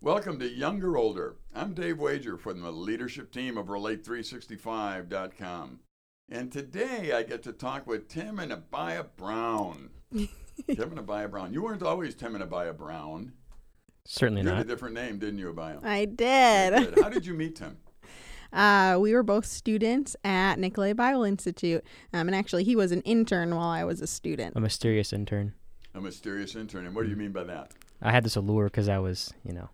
Welcome to Younger Older. I'm Dave Wager from the leadership team of Relate365.com. And today I get to talk with Tim and Abiah Brown. Tim and Abiah Brown. You weren't always Tim and Abiah Brown. Certainly You had a different name, didn't you, Abiah? I did. Good. How did you meet Tim? Uh, we were both students at Nicolet Bible Institute, um, and actually, he was an intern while I was a student. A mysterious intern. A mysterious intern. And what do you mean by that? I had this allure because I was, you know,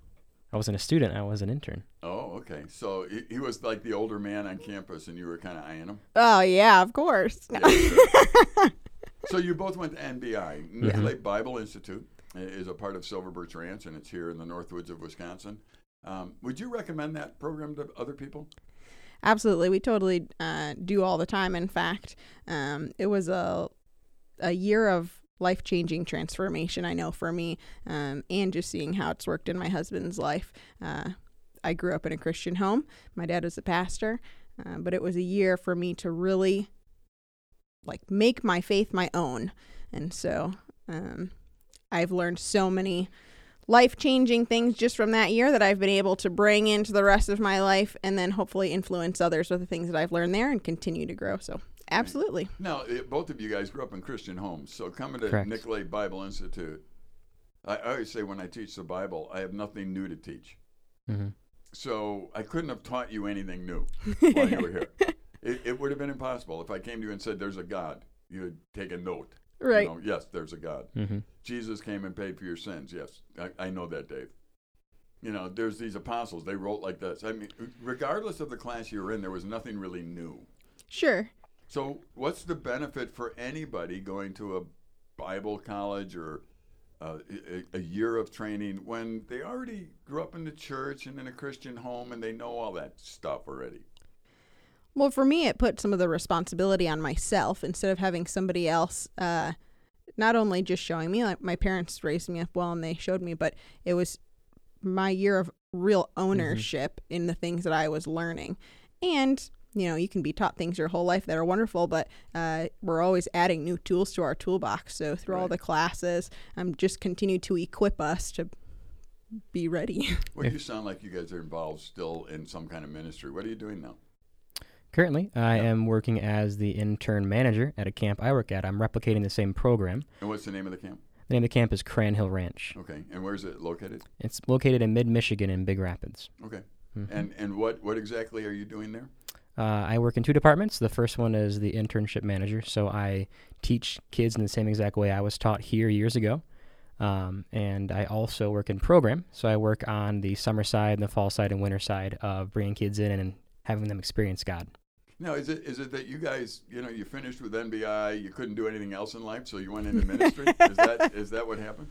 I wasn't a student. I was an intern. Oh, okay. So he, he was like the older man on campus, and you were kind of eyeing him. Oh yeah, of course. Yeah, sure. so you both went to NBI, Nicolet Bible Institute, is a part of Silver Birch Ranch, and it's here in the Northwoods of Wisconsin. Um, would you recommend that program to other people? Absolutely, we totally uh, do all the time. In fact, um, it was a a year of life changing transformation. I know for me, um, and just seeing how it's worked in my husband's life. Uh, I grew up in a Christian home. My dad was a pastor, uh, but it was a year for me to really like make my faith my own, and so um, I've learned so many life changing things just from that year that I've been able to bring into the rest of my life and then hopefully influence others with the things that I've learned there and continue to grow. So, absolutely. Now, eh, both of you guys grew up in Christian homes, so coming to Correct. Nicolet Bible Institute, I, I always say when I teach the Bible, I have nothing new to teach. hmm So I couldn't have taught you anything new while you were here. It, it would have been impossible if I came to you and said, "There's a God." You would take a note. You Right. know, yes, there's a God. hmm Jesus came and paid for your sins. Yes, I, I know that, Dave. You know, there's these apostles. They wrote like this. I mean, regardless of the class you were in, there was nothing really new. Sure. So, what's the benefit for anybody going to a Bible college or uh, a, a year of training when they already grew up in the church and in a Christian home and they know all that stuff already? Well, for me, it put some of the responsibility on myself instead of having somebody else. Uh, not only just showing me, like my parents raised me up well and they showed me, but it was my year of real ownership in the things that I was learning. And, you know, you can be taught things your whole life that are wonderful, but uh, we're always adding new tools to our toolbox. So through all the classes, um, just continue to equip us to be ready. Well, you sound like you guys are involved still in some kind of ministry. What are you doing now? Currently, I Yeah. am working as the intern manager at a camp I work at. I'm replicating the same program. And what's the name of the camp? The name of the camp is Cranhill Ranch. Okay. And where's it located? It's located in mid Michigan in Big Rapids. Okay. Mhm. And and what what exactly are you doing there? Uh, I work in two departments. The first one is the internship manager. So I teach kids in the same exact way I was taught here years ago. Um, and I also work in program. So I work on the summer side and the fall side and winter side of bringing kids in and having them experience God. Now, is it is it that you guys, you know, you finished with NBI, you couldn't do anything else in life, so you went into ministry? is that is that what happened?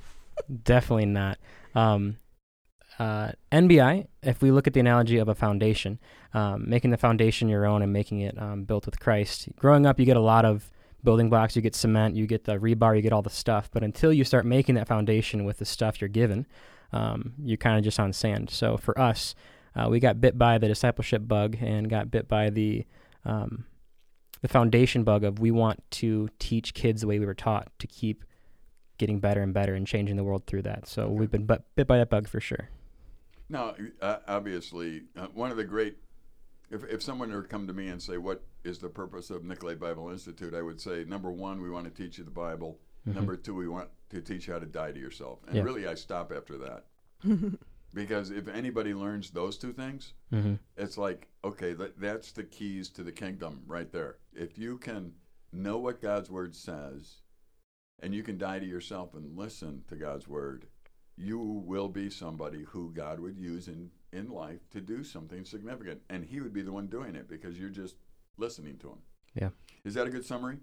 Definitely not. Um, uh, NBI, if we look at the analogy of a foundation, um, making the foundation your own and making it um, built with Christ. Growing up, you get a lot of building blocks. You get cement, you get the rebar, you get all the stuff. But until you start making that foundation with the stuff you're given, um, you're kind of just on sand. So for us, uh, we got bit by the discipleship bug and got bit by the um, the foundation bug of we want to teach kids the way we were taught to keep getting better and better and changing the world through that. So Okay. we've been bit by that bug for sure. Now, uh, obviously, uh, one of the great, if, if someone were to come to me and say, What is the purpose of Nicolet Bible Institute? I would say, number one, we want to teach you the Bible. Mhm. Number two, we want to teach you how to die to yourself. And Yeah. really, I stop after that. because if anybody learns those two things, hmm it's like, okay, that, that's the keys to the kingdom right there. If you can know what God's word says and you can die to yourself and listen to God's word, you will be somebody who God would use in, in life to do something significant. And He would be the one doing it because you're just listening to Him. Yeah. Is that a good summary?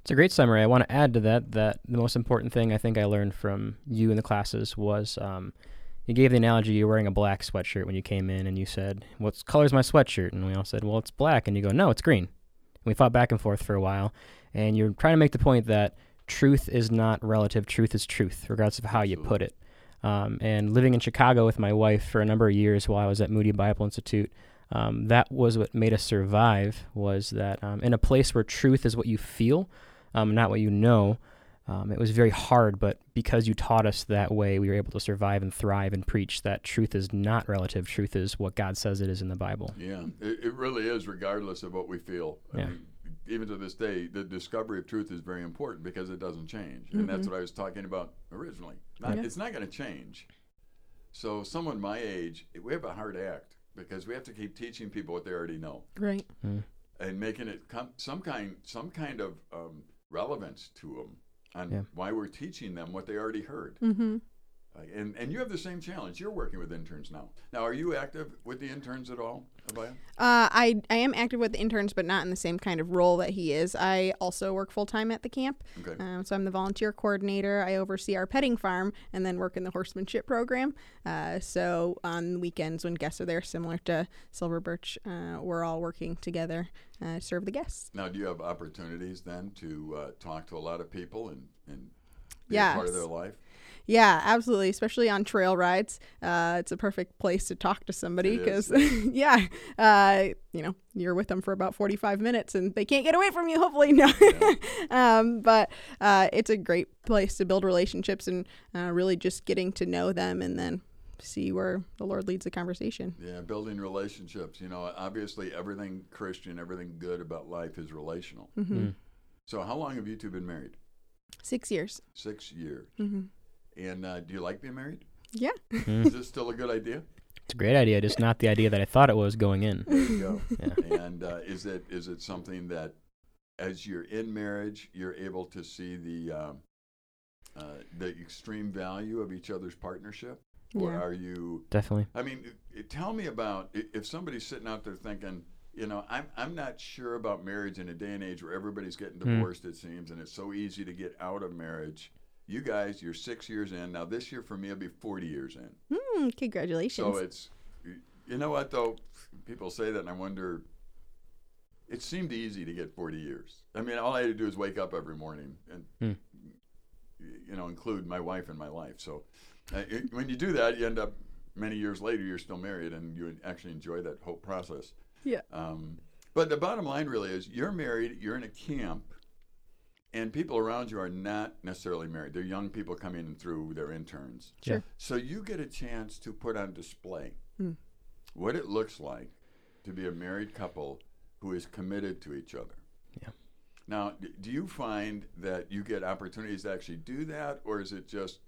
It's a great summary. I want to add to that that the most important thing I think I learned from you in the classes was um, you gave the analogy you're wearing a black sweatshirt when you came in and you said, What color's my sweatshirt? And we all said, Well, it's black. And you go, No, it's green. And we fought back and forth for a while. And you're trying to make the point that truth is not relative, truth is truth, regardless of how you put it. Um, and living in Chicago with my wife for a number of years while I was at Moody Bible Institute, um, that was what made us survive. Was that um, in a place where truth is what you feel, um, not what you know, um, it was very hard, but because you taught us that way, we were able to survive and thrive and preach that truth is not relative. Truth is what God says it is in the Bible. Yeah, it, it really is, regardless of what we feel. I Yeah. mean, even to this day, the discovery of truth is very important because it doesn't change, and that's Mhm. what I was talking about originally. Not, Yeah. It's not going to change. So, someone my age, we have a hard act because we have to keep teaching people what they already know Right. and making it come, some kind some kind of um, relevance to them on Yeah. why we're teaching them what they already heard. Mm-hmm. And and you have the same challenge. You're working with interns now. Now, are you active with the interns at all, Abiah? Uh, I I am active with the interns, but not in the same kind of role that he is. I also work full time at the camp, Okay. um, so I'm the volunteer coordinator. I oversee our petting farm and then work in the horsemanship program. Uh, so on weekends when guests are there, similar to Silver Birch, uh, we're all working together uh, to serve the guests. Now, do you have opportunities then to uh, talk to a lot of people and, and be a part of their life? Yeah, absolutely. Especially on trail rides, uh, it's a perfect place to talk to somebody because, yeah, uh, you know, you're with them for about 45 minutes and they can't get away from you. Hopefully, no. um, but uh, it's a great place to build relationships and uh, really just getting to know them and then see where the Lord leads the conversation. Yeah, building relationships. You know, obviously, everything Christian, everything good about life is relational. hmm Mm. So, how long have you two been married? Six years. Six years. hmm And uh, do you like being married? Yeah. Mm. Is this still a good idea? It's a great idea, just not the idea that I thought it was going in. There you go. Yeah. and uh, is it is it something that, as you're in marriage, you're able to see the um, uh, the extreme value of each other's partnership, yeah. or Yeah. are you? Definitely. I mean, i- i- tell me about if somebody's sitting out there thinking, you know, I'm I'm not sure about marriage in a day and age where everybody's getting Hmm. divorced. It seems, and it's so easy to get out of marriage. You guys, you're six years in now. This year for me will be forty years in. Mm, congratulations. So it's, you know what though, people say that, and I wonder. It seemed easy to get forty years. I mean, all I had to do is wake up every morning and, Hmm. you know, include my wife in my life. So, uh, it, when you do that, you end up many years later, you're still married, and you actually enjoy that whole process. Yeah. Um, but the bottom line really is, you're married, you're in a camp, and people around you are not necessarily married. They're young people coming in through their interns. Sure. So you get a chance to put on display Hmm. what it looks like to be a married couple who is committed to each other. Yeah. Now, do you find that you get opportunities to actually do that, or is it just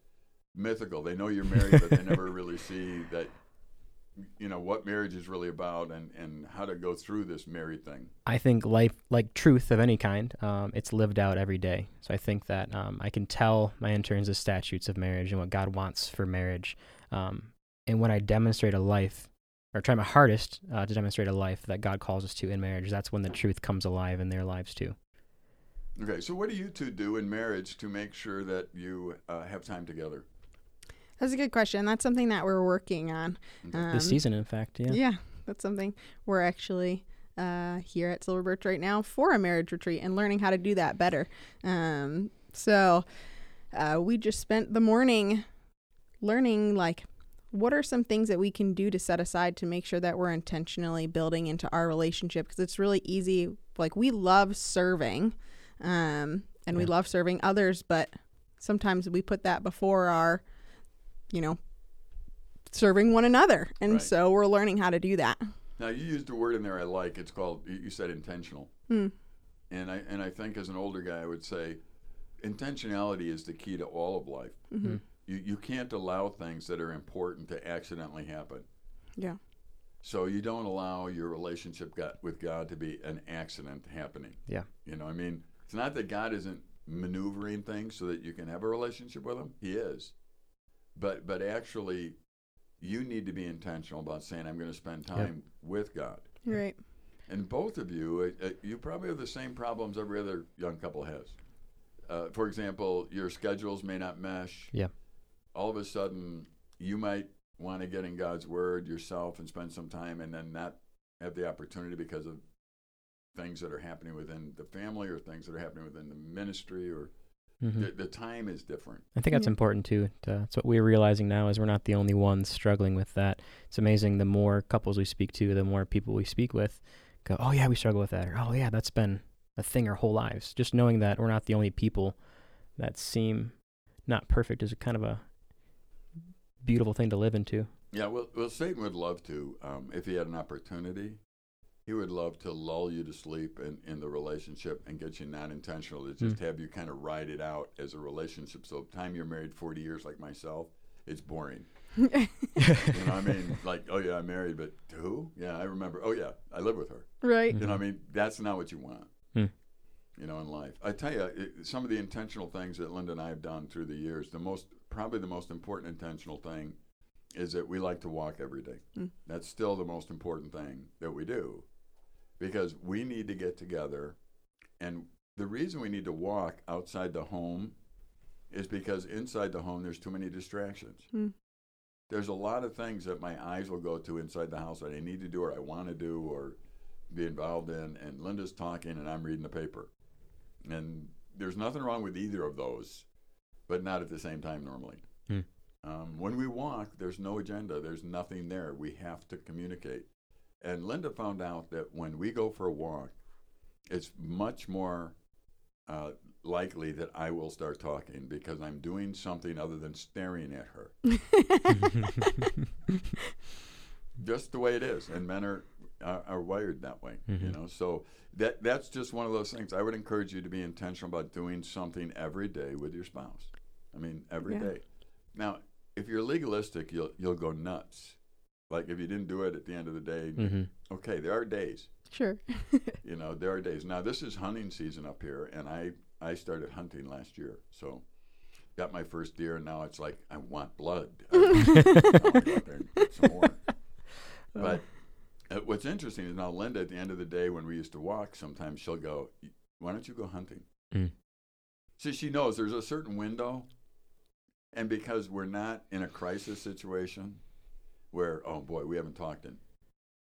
mythical? They know you're married, but they never really see that, you know, what marriage is really about and, and how to go through this married thing. I think life, like truth of any kind, um, it's lived out every day. So I think that um, I can tell my interns the statutes of marriage and what God wants for marriage. Um, and when I demonstrate a life, or try my hardest uh, to demonstrate a life that God calls us to in marriage, that's when the truth comes alive in their lives too. Okay, so what do you two do in marriage to make sure that you uh, have time together? That's a good question. That's something that we're working on. Um, this season, in fact, yeah. Yeah, that's something we're actually uh, here at Silver Birch right now for a marriage retreat and learning how to do that better. Um, so uh, we just spent the morning learning like what are some things that we can do to set aside to make sure that we're intentionally building into our relationship because it's really easy like we love serving um, and we love serving others but sometimes we put that before our you know serving one another and Right. so we're learning how to do that Now you used a word in there I like. It's called you you said intentional, Hmm. and I and I think as an older guy I would say, intentionality is the key to all of life. Mhm. You you can't allow things that are important to accidentally happen. Yeah. So you don't allow your relationship got, with God to be an accident happening. Yeah. You know, I mean, it's not that God isn't maneuvering things so that you can have a relationship with Him. He is, but but actually, you need to be intentional about saying, "I'm going to spend time with God." right And both of you, uh, uh, you probably have the same problems every other young couple has. Uh, for example, your schedules may not mesh. Yeah. All of a sudden, you might want to get in God's Word yourself and spend some time, and then not have the opportunity because of things that are happening within the family or things that are happening within the ministry, or Mhm. the, the time is different. I think that's Yeah. important too. To, that's what we're realizing now is we're not the only ones struggling with that. It's amazing. The more couples we speak to, the more people we speak with go, "Oh yeah, we struggle with that," or "Oh yeah, that's been a thing our whole lives." Just knowing that we're not the only people that seem not perfect is a kind of a beautiful thing to live into. Yeah, well, well, Satan would love to, um, if he had an opportunity, he would love to lull you to sleep in, in the relationship and get you not intentional to just have you kind of ride it out as a relationship. So, time you're married 40 years, like myself, it's boring. you know what I mean? Like, oh yeah, I'm married, but to who? Yeah, I remember. Oh yeah, I live with her. right. You know what I mean? That's not what you want. Hmm. You know, in life. I tell you, it, some of the intentional things that Linda and I have done through the years, the most, probably the most important intentional thing is that we like to walk every day. Hmm. That's still the most important thing that we do because we need to get together. And the reason we need to walk outside the home is because inside the home there's too many distractions. Hmm. There's a lot of things that my eyes will go to inside the house that I need to do or I want to do or be involved in. And Linda's talking and I'm reading the paper. And there's nothing wrong with either of those, but not at the same time normally. Hmm. Um, when we walk, there's no agenda, there's nothing there. We have to communicate. And Linda found out that when we go for a walk, it's much more uh, likely that I will start talking because I'm doing something other than staring at her. just the way it is, and men are are, are wired that way. You Mhm. know, so that that's just one of those things. I would encourage you to be intentional about doing something every day with your spouse. I mean, every day. Yeah. Now, if you're legalistic, you'll you'll go nuts. Like if you didn't do it at the end of the day, hmm okay, there are days. Sure. You know, there are days. Now this is hunting season up here, and I I started hunting last year, so got my first deer, and now it's like I want blood. I, want to go out there and get some more. But uh, what's interesting is now Linda, at the end of the day, when we used to walk, sometimes she'll go, "Why don't you go hunting?" Mm. See, she knows there's a certain window, and because we're not in a crisis situation, where oh boy, we haven't talked in,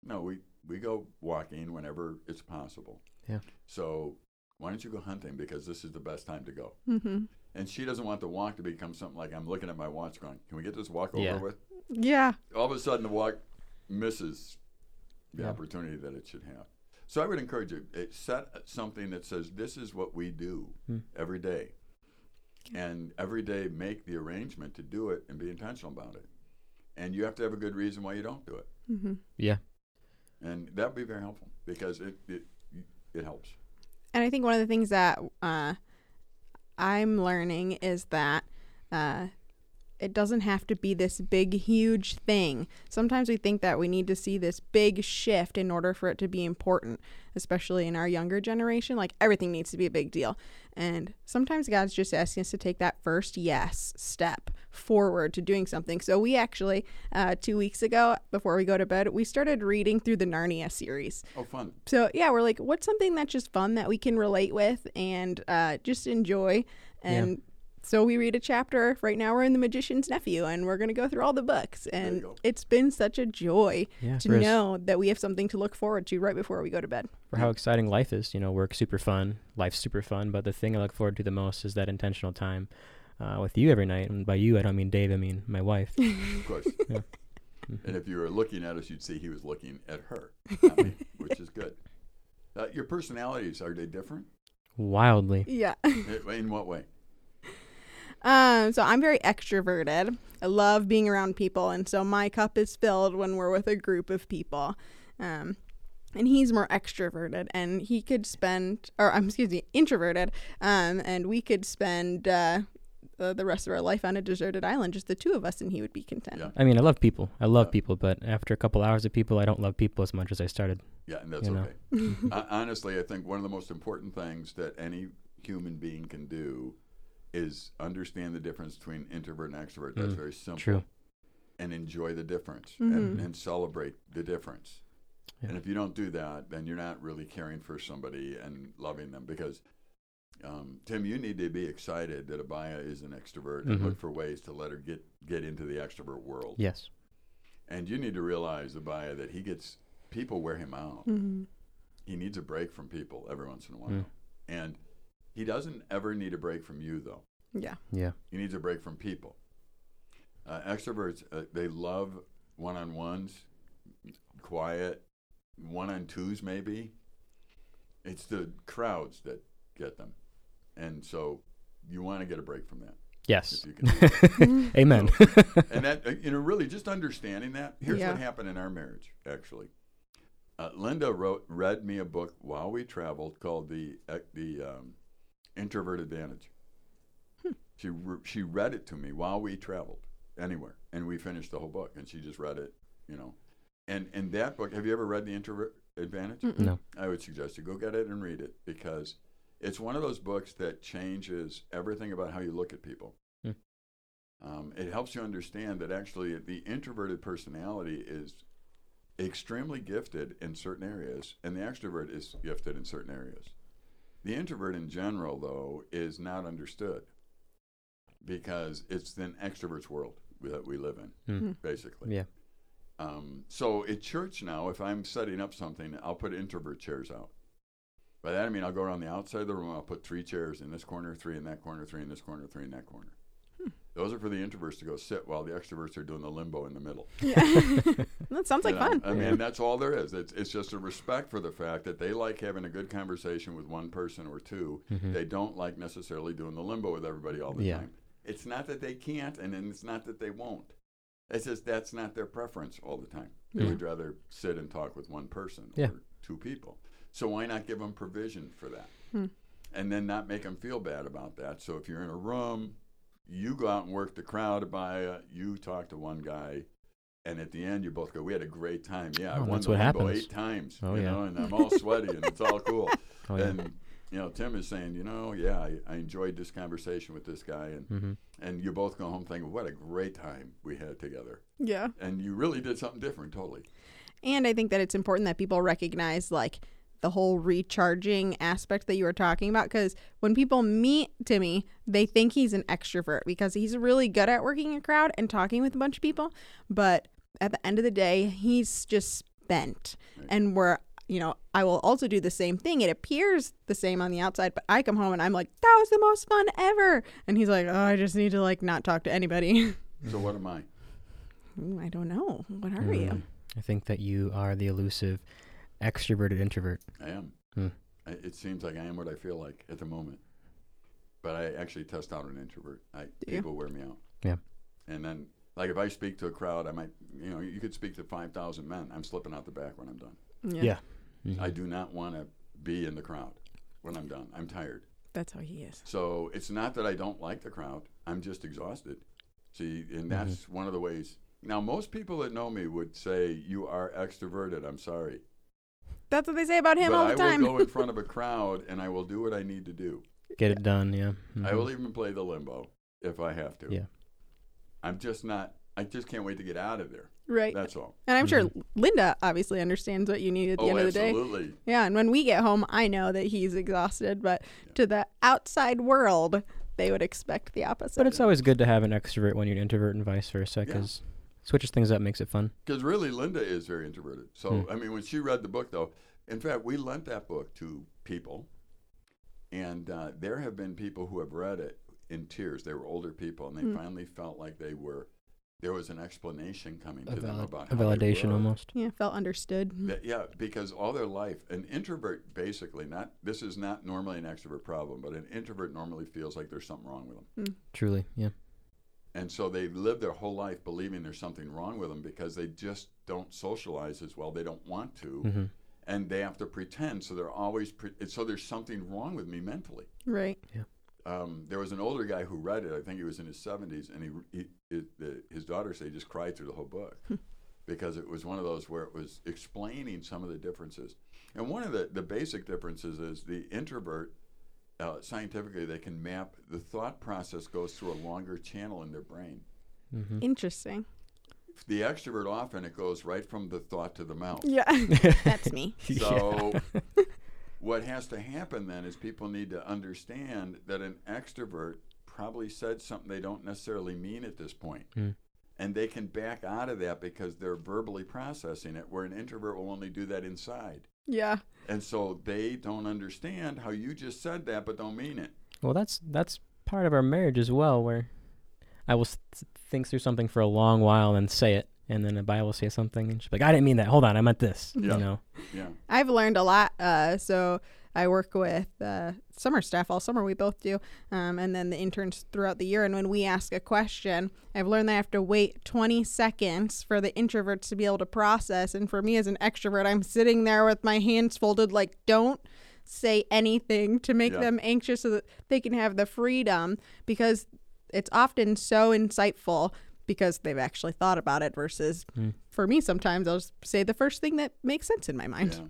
no, we we go walking whenever it's possible. Yeah. So why don't you go hunting because this is the best time to go? hmm And she doesn't want the walk to become something like I'm looking at my watch going, can we get this walk over with? Yeah. all of a sudden the walk misses the Yeah. opportunity that it should have. So I would encourage you it, set something that says this is what we do Hmm. every day, and every day make the arrangement to do it and be intentional about it. And you have to have a good reason why you don't do it, hmm Yeah. and that would be very helpful because it it it helps. And I think one of the things that uh, I'm learning is that uh, it doesn't have to be this big, huge thing. Sometimes we think that we need to see this big shift in order for it to be important, especially in our younger generation. Like everything needs to be a big deal. And sometimes God's just asking us to take that first yes step forward to doing something. So we actually, uh, two weeks ago, before we go to bed, we started reading through the Narnia series. Oh, fun! So yeah, we're like, what's something that's just fun that we can relate with and uh, just enjoy? And so we read a chapter. Right now, we're in The Magician's Nephew, and we're gonna go through all the books. And it's been such a joy Yeah. to for, as- know that we have something to look forward to right before we go to bed. for how exciting life is. You know, work's super fun, life's super fun, but the thing I look forward to the most is that intentional time uh, with you every night. And by you, I don't mean Dave, I mean my wife. Of course. Mhm. And if you were looking at us, you'd see he was looking at her, not me, which is good. Uh, your personalities are they different? Wildly. Yeah. In in what way? Um, so I'm very extroverted. I love being around people, and so my cup is filled when we're with a group of people. Um, and he's more extroverted, and he could spend, or um, excuse me, introverted. Um, and we could spend uh, the, the rest of our life on a deserted island, just the two of us, and he would be content. Yeah. I mean, I love people. I love Yeah. people, but after a couple hours of people, I don't love people as much as I started. Yeah, and that's You know. okay. Hon- Honestly, I think one of the most important things that any human being can do is understand the difference between introvert and extrovert. That's Mm, very simple. true. And enjoy the difference and, Mhm. and celebrate the difference. Yeah. And if you don't do that, then you're not really caring for somebody and loving them because. Um, Tim, you need to be excited that Abiah is an extrovert and Mhm. look for ways to let her get, get into the extrovert world. Yes. And you need to realize, Abiah, that he gets people wear him out hmm he needs a break from people every once in a while. Mm. And he doesn't ever need a break from you, though. Yeah. Yeah. He needs a break from people. Uh, extroverts, uh, they love one on ones, quiet, one on twos, maybe. It's the crowds that get them. And so you want to get a break from that. Yes. If you can do that. Amen. and that uh, you know really just understanding that here's Yeah. what happened in our marriage actually uh, linda wrote read me a book while we traveled called the uh, the um, introvert advantage she re- she read it to me while we traveled anywhere and we finished the whole book and she just read it you know and in that book have you ever read the introvert advantage no. I would suggest you go get it and read it because it's one of those books that changes everything about how you look at people. Hmm. Um, it helps you understand that actually the introverted personality is extremely gifted in certain areas, and the extrovert is gifted in certain areas. The introvert in general, though, is not understood because it's an extrovert's world that we live in, Hmm. basically. Yeah. Um, so at church now, if I'm setting up something, I'll put introvert chairs out. By that I mean I'll go around the outside of the room. I'll put three chairs in this corner, three in that corner, three in this corner, three in that corner. Those are for the introverts to go sit while the extroverts are doing the limbo in the middle. Yeah. that sounds like You know, fun. I mean, that's all there is. It's, it's just a respect for the fact that they like having a good conversation with one person or 2 Mhm. They don't like necessarily doing the limbo with everybody all the Yeah. time. It's not that they can't, and then it's not that they won't. It's just that's not their preference all the time. They Yeah. would rather sit and talk with one person Yeah. or two people. So why not give them provision for that? Hmm. And then not make them feel bad about that. So if you're in a room, you go out and work the crowd by uh, you talk to one guy and at the end you both go we had a great time yeah i Oh, won that's the what limbo happens. eight times Oh, you yeah. know and i'm all sweaty and it's all cool Oh, yeah. and you know tim is saying you know yeah I, I enjoyed this conversation with this guy and hmm and you both go home thinking what a great time we had together yeah. and you really did something different totally And I think that it's important that people recognize like the whole recharging aspect that you were talking about because when people meet Timmy, they think he's an extrovert because he's really good at working a crowd and talking with a bunch of people. But at the end of the day, he's just spent. Right. And where, you know, I will also do the same thing. It appears the same on the outside, but I come home and I'm like, that was the most fun ever. And he's like, oh, I just need to like not talk to anybody. so what am i Ooh, I don't know. What are Mm. you? I think that you are the elusive extroverted introvert. i am Hmm. I, it seems like i am what i feel like at the moment but i actually test out an introvert I, Do you? people wear me out Yeah. and then like if i speak to a crowd i might you know you could speak to 5000 men i'm slipping out the back when i'm done Yeah. Mhm. I do not want to be in the crowd when I'm done. I'm tired. That's how he is. So it's not that I don't like the crowd. I'm just exhausted. See, and that's one of the ways. Now, most people that know me would say you are extroverted. I'm sorry, That's what they say about him but all the time. I will go in front of a crowd and I will do what I need to do. Get it done. Yeah. I Mhm. will even play the limbo if I have to. Yeah. I'm just not. I just can't wait to get out of there. right. That's all. And I'm sure Linda obviously understands what you need at the oh, end of the day. absolutely. Yeah, and when we get home, I know that he's exhausted, but to the outside world, they would expect the opposite. But it's always good to have an extrovert when you're an introvert and vice versa, Yeah. because switches things up, makes it fun. Because really, Linda is very introverted. So, Hmm. I mean, when she read the book, though, in fact, we lent that book to people, and uh, there have been people who have read it in tears. They were older people, and they Hmm. finally felt like they were. There was an explanation coming A, to them about a how they validation were. almost. yeah, felt understood. That- yeah, because all their life, an introvert basically not. This is not normally an extrovert problem, but an introvert normally feels like there's something wrong with them. Truly. Yeah. And so they live their whole life believing there's something wrong with them because they just don't socialize as well. They don't want to. hmm and they have to pretend. So they're always pre- so there's something wrong with me mentally. Right. Um, there was an older guy who read it. I think he was in his 70s, and he, he it, the, his daughter said he just cried through the whole book because it was one of those where it was explaining some of the differences. And one of the, the basic differences is the introvert. Uh, scientifically, they can map the thought process goes through a longer channel in their brain. hmm Interesting. The extrovert often it goes right from the thought to the mouth. Yeah. That's me. So, what has to happen then is people need to understand that an extrovert probably said something they don't necessarily mean at this point. Mm. And they can back out of that because they're verbally processing it, where an introvert will only do that inside. Yeah. And so they don't understand how you just said that but don't mean it. Well, that's that's part of our marriage as well, where I will s- think through something for a long while and say it, and then the Bible will say something, and she's like, "I didn't mean that. Hold on, I meant this." Yeah. You know. Yeah. I've learned a lot. Uh, so I work with uh, summer staff all summer. We both do, um, and then the interns throughout the year. And when we ask a question, I've learned that I have to wait 20 seconds for the introverts to be able to process. And for me as an extrovert, I'm sitting there with my hands folded, like, don't say anything to make Yeah. them anxious so that they can have the freedom because it's often so insightful because they've actually thought about it versus Mm. for me sometimes I'll just say the first thing that makes sense in my mind. Yeah.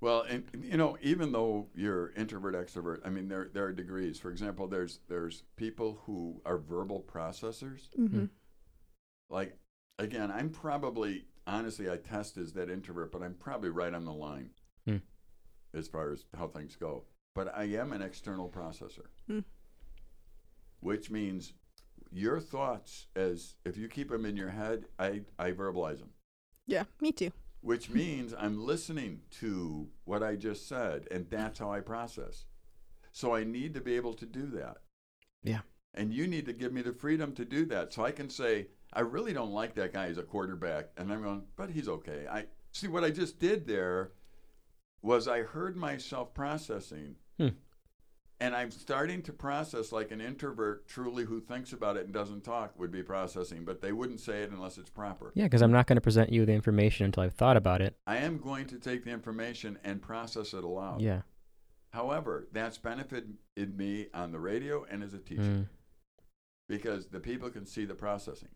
Well, and you know, even though you're introvert extrovert, I mean, there there are degrees. For example, there's there's people who are verbal processors. Mm-hmm. Like, again, I'm probably honestly I test as that introvert, but I'm probably right on the line Hmm. as far as how things go. But I am an external processor, Hmm. which means your thoughts, as if you keep them in your head, I I verbalize them. Yeah, me too. Which means I'm listening to what I just said, and that's how I process. So I need to be able to do that. Yeah. And you need to give me the freedom to do that. So I can say, I really don't like that guy as a quarterback. And I'm going, but he's okay. I see what I just did there was I heard myself processing. Hmm. And I'm starting to process like an introvert truly who thinks about it and doesn't talk would be processing, but they wouldn't say it unless it's proper. Yeah, because I'm not going to present you the information until I've thought about it. I am going to take the information and process it aloud. Yeah. However, that's benefited me on the radio and as a teacher Mm. because the people can see the processing.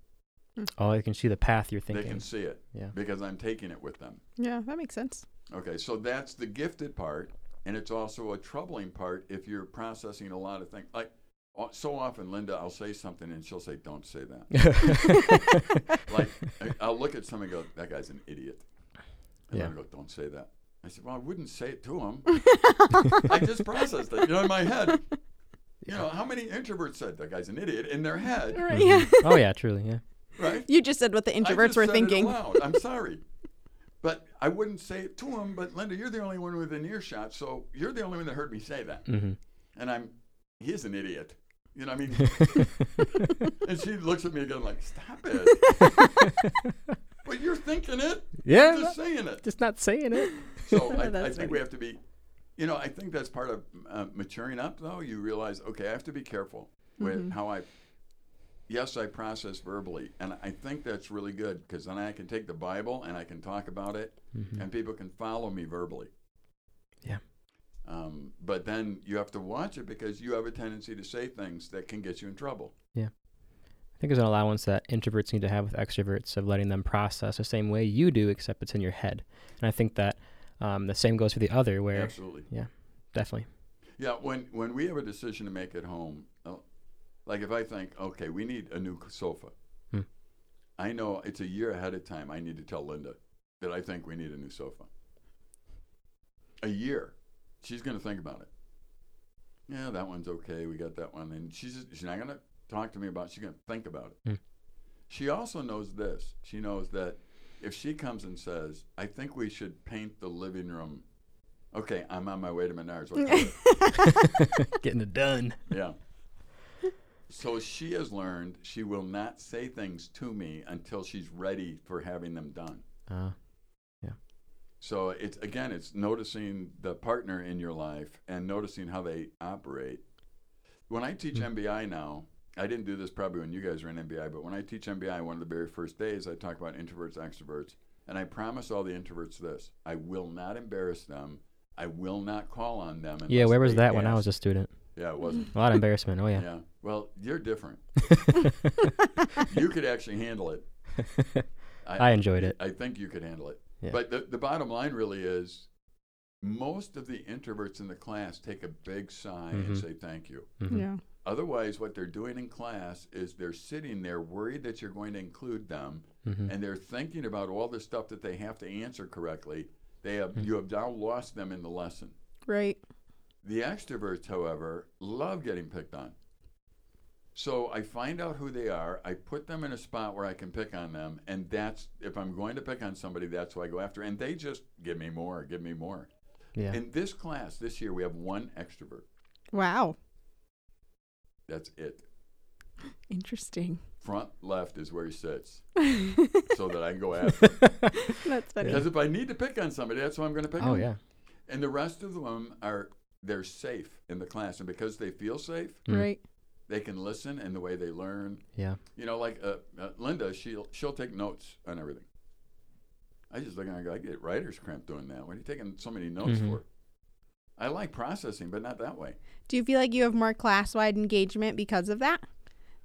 Oh, you can see the path you're thinking. They can see it Yeah. because I'm taking it with them. Yeah, that makes sense. Okay, so that's the gifted part, and it's also a troubling part if you're processing a lot of things. Like so often, Linda, I'll say something and she'll say, "Don't say that." like I- I'll look at someone and go, "That guy's an idiot," and Yeah. I go, "Don't say that." I said, "Well, I wouldn't say it to him. I just processed it, you know, in my head." You know, how many introverts said that guy's an idiot in their head, Right, Mhm. yeah. oh yeah, truly, yeah. right? You just said what the I introverts just were said it thinking. aloud. I'm sorry. But I wouldn't say it to him. But Linda, you're the only one within earshot, so you're the only one that heard me say that. hmm And I'm, he is an idiot. You know, what I mean, and she looks at me again like, stop it. but you're thinking it. yeah, I'm just saying it. just not saying it. So I, I think funny. we have to be, you know, I think that's part of uh, maturing up, though. You realize, okay, I have to be careful with Mhm. how I, yes, I process verbally. And I think that's really good because then I can take the Bible and I can talk about it Mhm. and people can follow me verbally. Yeah. Um, but then you have to watch it because you have a tendency to say things that can get you in trouble. Yeah. I think there's an allowance that introverts need to have with extroverts of letting them process the same way you do, except it's in your head. And I think that um, the same goes for the other, where Absolutely. Yeah, definitely. Yeah, when when we have a decision to make at home, uh, like if I think, okay, we need a new sofa, Hmm. I know it's a year ahead of time. I need to tell Linda that I think we need a new sofa. A year, she's going to think about it. Yeah, that one's okay. We got that one, and she's she's not going to talk to me about. it. She's going to think about it. Hmm. She also knows this. She knows that if she comes and says, "I think we should paint the living room," okay, I'm on my way to Menards. What color? Getting it done. Yeah. So she has learned she will not say things to me until she's ready for having them done. Uh, yeah. So it's again, it's noticing the partner in your life and noticing how they operate. When I teach Hmm. NBI now, I didn't do this probably when you guys were in NBI, but when I teach NBI, one of the very first days, I talk about introverts, extroverts, and I promise all the introverts this: I will not embarrass them. I will not call on them. yeah, where was that when I was a student? Yeah, it wasn't. A lot of embarrassment. Oh yeah. Yeah. Well, you're different. you could actually handle it. I enjoyed it. I think you could handle it. Yeah. But the, the bottom line really is most of the introverts in the class take a big sigh and Mhm. say thank you. Mhm. Yeah. Otherwise, what they're doing in class is they're sitting there worried that you're going to include them Mhm. and they're thinking about all the stuff that they have to answer correctly. They have, Mhm. You have now lost them in the lesson. Right. The extroverts, however, love getting picked on. So I find out who they are. I put them in a spot where I can pick on them, and that's if I'm going to pick on somebody, that's who I go after. And they just give me more, give me more. Yeah. In this class this year, we have one extrovert. Wow. That's it. Interesting. Front left is where he sits, so that I can go after. him. funny. Because if I need to pick on somebody, that's who I'm going to pick oh, on. oh yeah. And the rest of them are they're safe in the class, and because they feel safe, Mm. Right. they can listen, and the way they learn. Yeah. You know, like uh, uh, Linda, she'll she'll take notes on everything. I just look at her I get writer's cramp doing that. What are you taking so many notes Mhm. for? I like processing, but not that way. Do you feel like you have more class wide engagement because of that?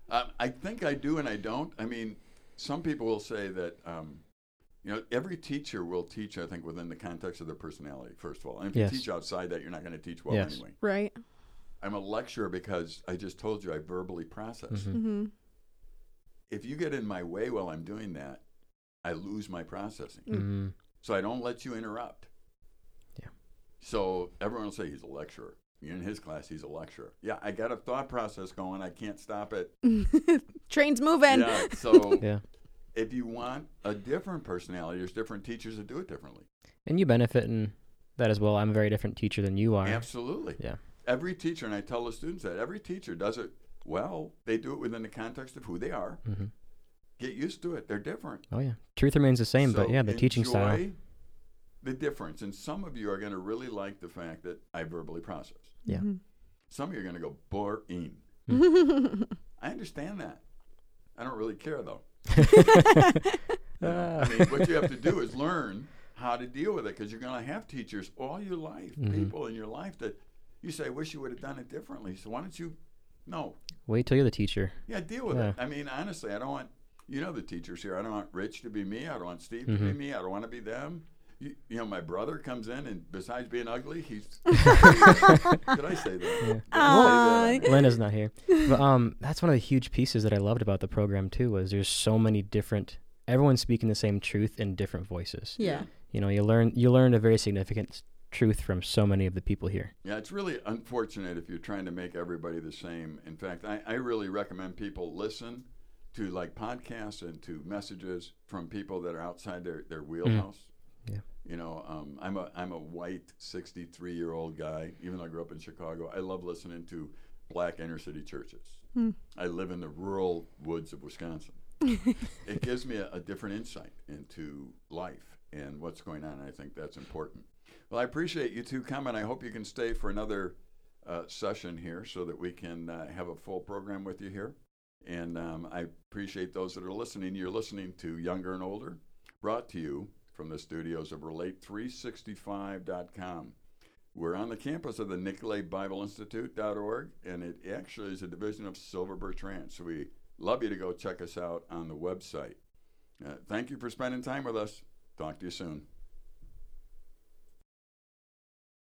Um, I think I do and I don't. I mean, some people will say that, um, you know, every teacher will teach, I think, within the context of their personality, first of all. And if Yes. you teach outside that, you're not going to teach well Yes. anyway. Right. I'm a lecturer because I just told you I verbally process. Mhm. Mm-hmm. If you get in my way while I'm doing that, I lose my processing. Mm. So I don't let you interrupt. Yeah. So everyone will say he's a lecturer. you In his class, he's a lecturer. Yeah, I got a thought process going. I can't stop it. Train's moving. Yeah. So Yeah. If you want a different personality, there's different teachers that do it differently. And you benefit in that as well. I'm a very different teacher than you are. Absolutely. Yeah. Every teacher, and I tell the students that every teacher does it well. They do it within the context of who they are. hmm Get used to it. They're different. Oh yeah. Truth remains the same, but yeah, the teaching style. enjoy The difference, and some of you are going to really like the fact that I verbally process. Yeah. Some of you are going to go boring. Mm-hmm. I understand that. I don't really care though. I mean, what you have to do is learn how to deal with it because you're going to have teachers all your life, Mhm. people in your life that you say, "Wish you would have done it differently." So why don't you? No, Wait till you're the teacher. yeah, deal with Yeah. it. I mean, honestly, I don't want you know the teachers here. I don't want Rich to be me. I don't want Steve to be Mhm. me. I don't want to be them. You, you know, my brother comes in, and besides being ugly, he's. Did I say that? Yeah. Did say that? Lena's not here. But um, that's one of the huge pieces that I loved about the program too. Was there's so many different. Everyone's speaking the same truth in different voices. yeah. You know, you learn you learned a very significant truth from so many of the people here. Yeah, it's really unfortunate if you're trying to make everybody the same. In fact, I, I really recommend people listen to like podcasts and to messages from people that are outside their, their wheelhouse. Yeah. You know, um, I'm a I'm a white 63 year old guy. Even though I grew up in Chicago, I love listening to black inner city churches. Hmm. I live in the rural woods of Wisconsin. it gives me a, a different insight into life and what's going on. And I think that's important. Well, I appreciate you two coming. I hope you can stay for another uh, session here so that we can uh, have a full program with you here. And um, I appreciate those that are listening. You're listening to Younger and Older, brought to you from the studios of Relate365.com. We're on the campus of the Nicolet Bible Institute.org, and it actually is a division of Silver Birch Ranch. So we love you to go check us out on the website. Uh, thank you for spending time with us. Talk to you soon.